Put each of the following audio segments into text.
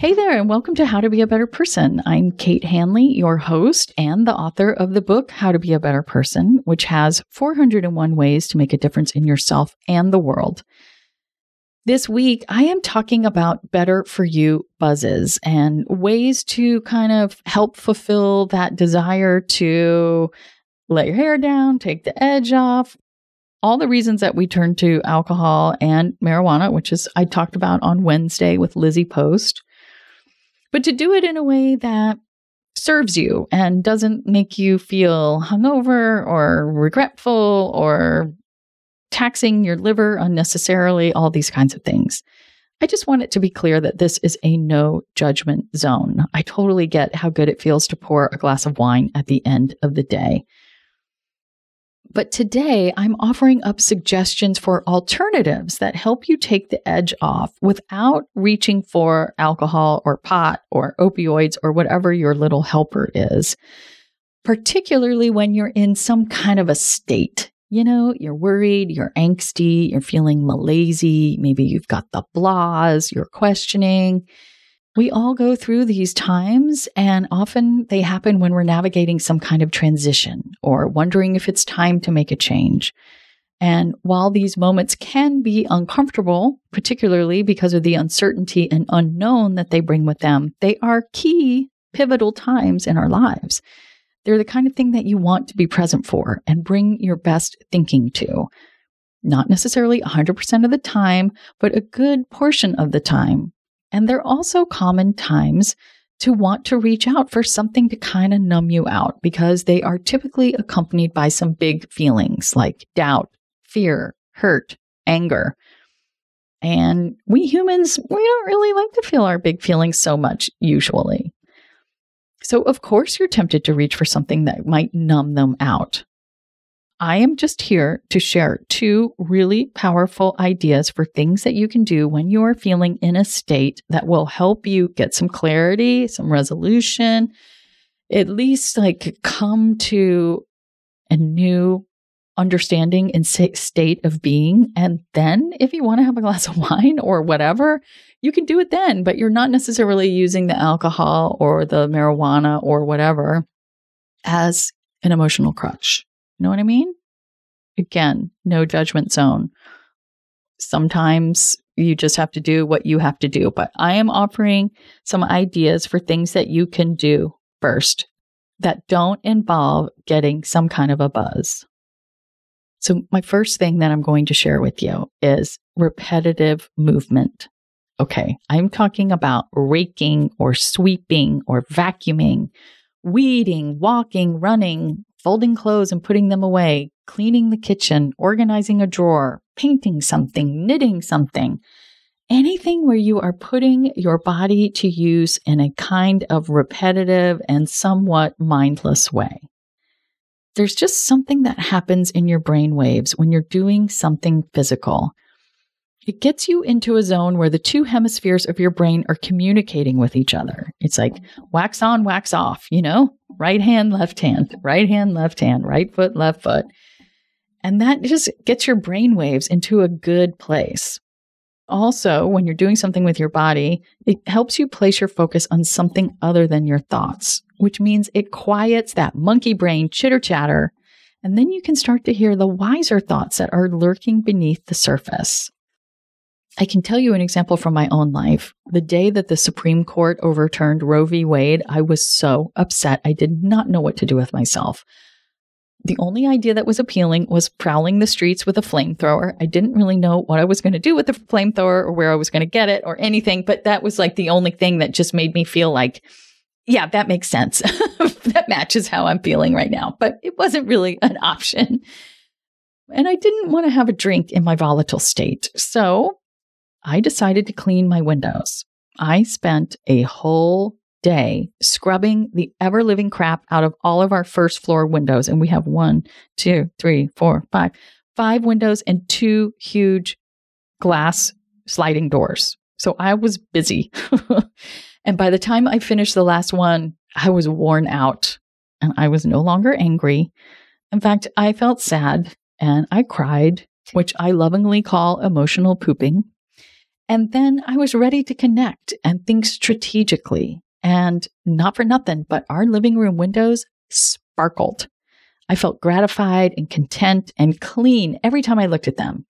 Hey there, and welcome to How to Be a Better Person. I'm Kate Hanley, your host and the author of the book How to Be a Better Person, which has 401 ways to make a difference in yourself and the world. This week, I am talking about better for you buzzes and ways to kind of help fulfill that desire to let your hair down, take the edge off, all the reasons that we turn to alcohol and marijuana, which is I talked about on Wednesday with Lizzie Post but to do it in a way that serves you and doesn't make you feel hungover or regretful or taxing your liver unnecessarily, all these kinds of things. I just want it to be clear that this is a no judgment zone. I totally get how good it feels to pour a glass of wine at the end of the day. But today I'm offering up suggestions for alternatives that help you take the edge off without reaching for alcohol or pot or opioids or whatever your little helper is, particularly when you're in some kind of a state. You know, you're worried, you're angsty, you're feeling malaisey, maybe you've got the blahs, you're questioning. We all go through these times, and often they happen when we're navigating some kind of transition or wondering if it's time to make a change. And while these moments can be uncomfortable, particularly because of the uncertainty and unknown that they bring with them, they are key, pivotal times in our lives. They're the kind of thing that you want to be present for and bring your best thinking to. Not necessarily 100% of the time, but a good portion of the time and they're also common times to want to reach out for something to kind of numb you out because they are typically accompanied by some big feelings like doubt, fear, hurt, anger. And we humans, we don't really like to feel our big feelings so much usually. So, of course, you're tempted to reach for something that might numb them out. I am just here to share two really powerful ideas for things that you can do when you are feeling in a state that will help you get some clarity, some resolution, at least like come to a new understanding and state of being. And then, if you want to have a glass of wine or whatever, you can do it then, but you're not necessarily using the alcohol or the marijuana or whatever as an emotional crutch. You know what I mean? Again, no judgment zone. Sometimes you just have to do what you have to do. But I am offering some ideas for things that you can do first that don't involve getting some kind of a buzz. So, my first thing that I'm going to share with you is repetitive movement. Okay, I'm talking about raking or sweeping or vacuuming, weeding, walking, running, folding clothes and putting them away, cleaning the kitchen, organizing a drawer, painting something, knitting something. Anything where you are putting your body to use in a kind of repetitive and somewhat mindless way. There's just something that happens in your brain waves when you're doing something physical. It gets you into a zone where the two hemispheres of your brain are communicating with each other. It's like mm-hmm. wax on, wax off, you know? Right hand, left hand, right hand, left hand, right foot, left foot. And that just gets your brain waves into a good place. Also, when you're doing something with your body, it helps you place your focus on something other than your thoughts, which means it quiets that monkey brain chitter chatter. And then you can start to hear the wiser thoughts that are lurking beneath the surface. I can tell you an example from my own life. The day that the Supreme Court overturned Roe v. Wade, I was so upset. I did not know what to do with myself. The only idea that was appealing was prowling the streets with a flamethrower. I didn't really know what I was going to do with the flamethrower or where I was going to get it or anything, but that was like the only thing that just made me feel like, yeah, that makes sense. that matches how I'm feeling right now. But it wasn't really an option. And I didn't want to have a drink in my volatile state. So I decided to clean my windows. I spent a whole day scrubbing the ever living crap out of all of our first floor windows. And we have one, two, three, four, five, five windows and two huge glass sliding doors. So I was busy. and by the time I finished the last one, I was worn out and I was no longer angry. In fact, I felt sad and I cried, which I lovingly call emotional pooping. And then I was ready to connect and think strategically. And not for nothing, but our living room windows sparkled. I felt gratified and content and clean every time I looked at them.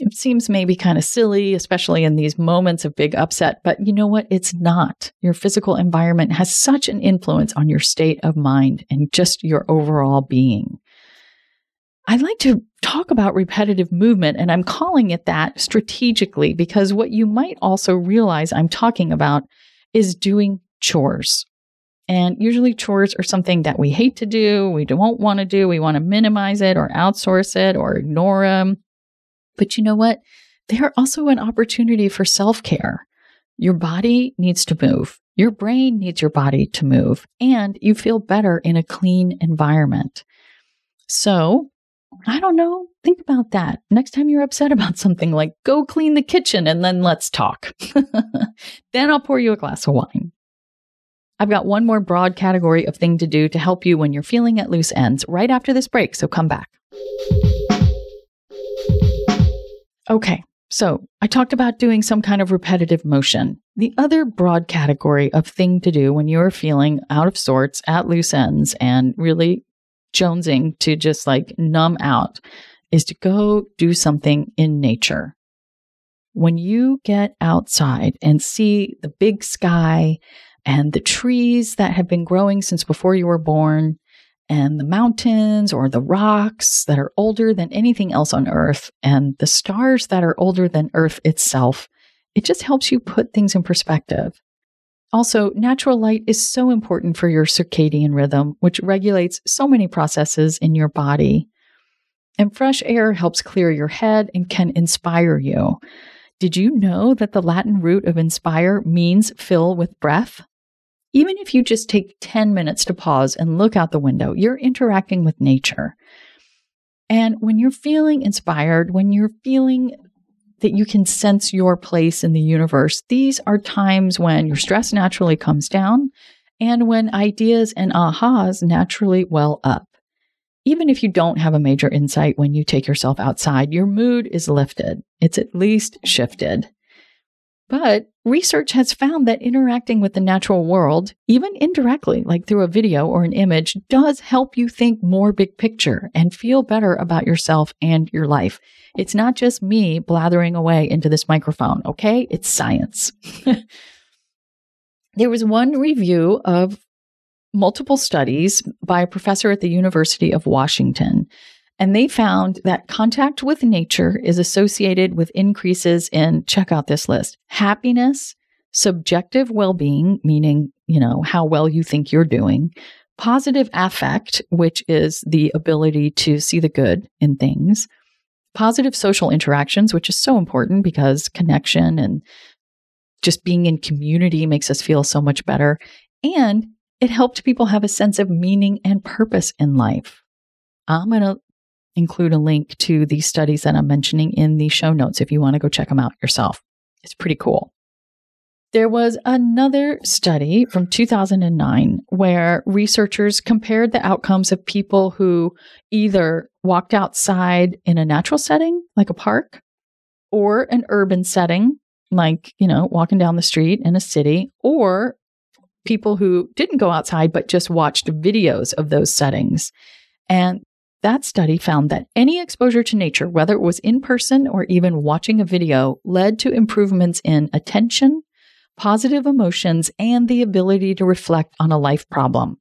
It seems maybe kind of silly, especially in these moments of big upset, but you know what? It's not. Your physical environment has such an influence on your state of mind and just your overall being. I like to talk about repetitive movement, and I'm calling it that strategically because what you might also realize I'm talking about is doing chores. And usually, chores are something that we hate to do, we don't want to do, we want to minimize it or outsource it or ignore them. But you know what? They are also an opportunity for self care. Your body needs to move. Your brain needs your body to move, and you feel better in a clean environment. So, I don't know. Think about that. Next time you're upset about something, like go clean the kitchen and then let's talk. then I'll pour you a glass of wine. I've got one more broad category of thing to do to help you when you're feeling at loose ends right after this break, so come back. Okay, so I talked about doing some kind of repetitive motion. The other broad category of thing to do when you're feeling out of sorts, at loose ends, and really jonesing to just like numb out is to go do something in nature. When you get outside and see the big sky and the trees that have been growing since before you were born, and the mountains or the rocks that are older than anything else on Earth, and the stars that are older than Earth itself, it just helps you put things in perspective. Also, natural light is so important for your circadian rhythm, which regulates so many processes in your body. And fresh air helps clear your head and can inspire you. Did you know that the Latin root of inspire means fill with breath? Even if you just take 10 minutes to pause and look out the window, you're interacting with nature. And when you're feeling inspired, when you're feeling that you can sense your place in the universe. These are times when your stress naturally comes down and when ideas and ahas naturally well up. Even if you don't have a major insight when you take yourself outside, your mood is lifted. It's at least shifted. But research has found that interacting with the natural world, even indirectly, like through a video or an image, does help you think more big picture and feel better about yourself and your life. It's not just me blathering away into this microphone, okay? It's science. there was one review of multiple studies by a professor at the University of Washington and they found that contact with nature is associated with increases in, check out this list, happiness, subjective well being, meaning, you know, how well you think you're doing, positive affect, which is the ability to see the good in things, positive social interactions, which is so important because connection and just being in community makes us feel so much better. And it helped people have a sense of meaning and purpose in life. I'm going to include a link to the studies that I'm mentioning in the show notes if you want to go check them out yourself. It's pretty cool. There was another study from 2009 where researchers compared the outcomes of people who either walked outside in a natural setting, like a park, or an urban setting, like, you know, walking down the street in a city, or people who didn't go outside but just watched videos of those settings. And that study found that any exposure to nature, whether it was in person or even watching a video, led to improvements in attention, positive emotions, and the ability to reflect on a life problem.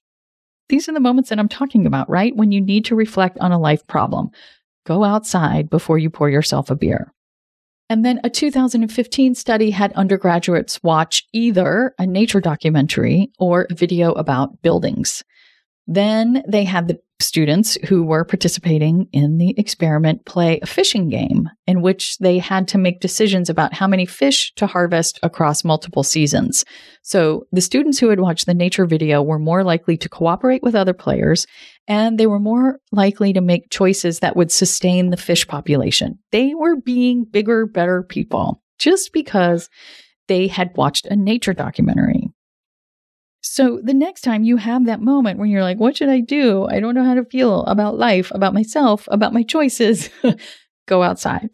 These are the moments that I'm talking about, right? When you need to reflect on a life problem. Go outside before you pour yourself a beer. And then a 2015 study had undergraduates watch either a nature documentary or a video about buildings. Then they had the students who were participating in the experiment play a fishing game in which they had to make decisions about how many fish to harvest across multiple seasons. So the students who had watched the nature video were more likely to cooperate with other players and they were more likely to make choices that would sustain the fish population. They were being bigger, better people just because they had watched a nature documentary. So the next time you have that moment when you're like, what should I do? I don't know how to feel about life, about myself, about my choices. go outside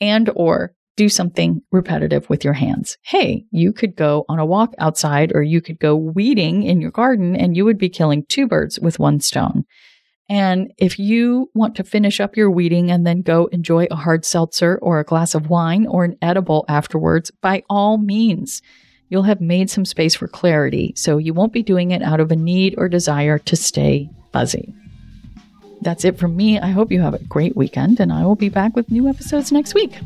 and or do something repetitive with your hands. Hey, you could go on a walk outside or you could go weeding in your garden and you would be killing two birds with one stone. And if you want to finish up your weeding and then go enjoy a hard seltzer or a glass of wine or an edible afterwards, by all means you'll have made some space for clarity, so you won't be doing it out of a need or desire to stay fuzzy. That's it from me. I hope you have a great weekend, and I will be back with new episodes next week.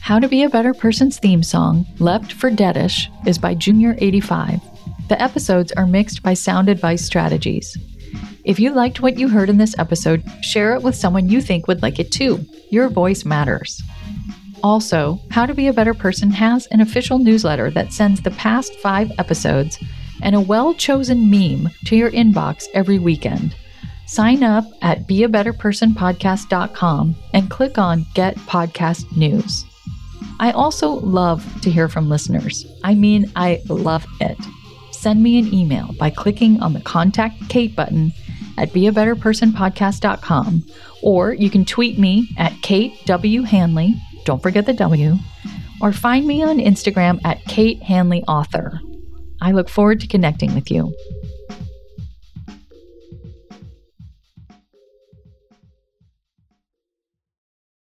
How to Be a Better Person's theme song, Left for Deadish, is by Junior85. The episodes are mixed by Sound Advice Strategies. If you liked what you heard in this episode, share it with someone you think would like it too. Your voice matters. Also, How to Be a Better Person has an official newsletter that sends the past five episodes and a well chosen meme to your inbox every weekend. Sign up at beabetterpersonpodcast.com and click on Get Podcast News. I also love to hear from listeners. I mean, I love it. Send me an email by clicking on the Contact Kate button at beabetterpersonpodcast.com or you can tweet me at Kate W. Hanley don't forget the W, or find me on Instagram at Kate Hanley Author. I look forward to connecting with you.